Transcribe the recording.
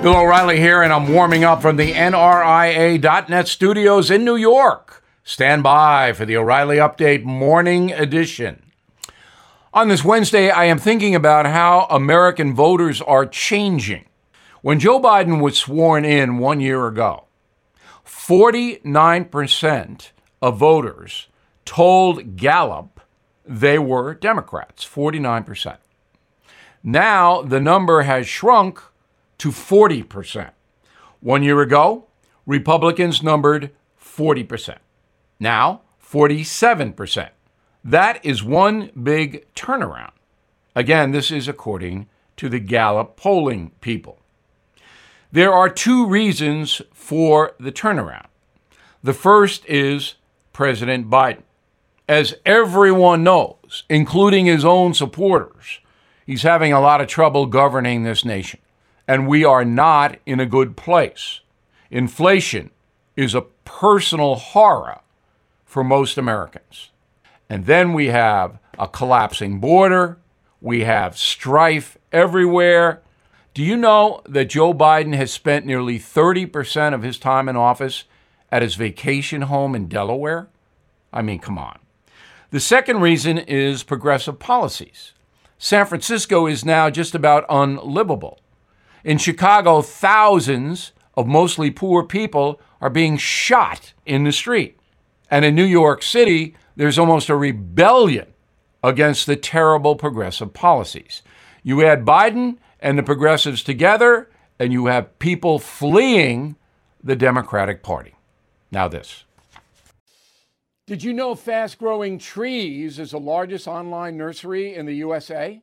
Bill O'Reilly here, and I'm warming up from the NRIA.net studios in New York. Stand by for the O'Reilly Update Morning Edition. On this Wednesday, I am thinking about how American voters are changing. When Joe Biden was sworn in one year ago, 49% of voters told Gallup they were Democrats. 49%. Now the number has shrunk to 40%. One year ago, Republicans numbered 40%. Now, 47%. That is one big turnaround. Again, this is according to the Gallup polling people. There are two reasons for the turnaround. The first is President Biden. As everyone knows, including his own supporters, he's having a lot of trouble governing this nation and we are not in a good place. Inflation is a personal horror for most Americans. And then we have a collapsing border, we have strife everywhere. Do you know that Joe Biden has spent nearly 30% of his time in office at his vacation home in Delaware? I mean, come on. The second reason is progressive policies. San Francisco is now just about unlivable. In Chicago, thousands of mostly poor people are being shot in the street. And in New York City, there's almost a rebellion against the terrible progressive policies. You add Biden and the progressives together, and you have people fleeing the Democratic Party. Now, this. Did you know Fast Growing Trees is the largest online nursery in the USA?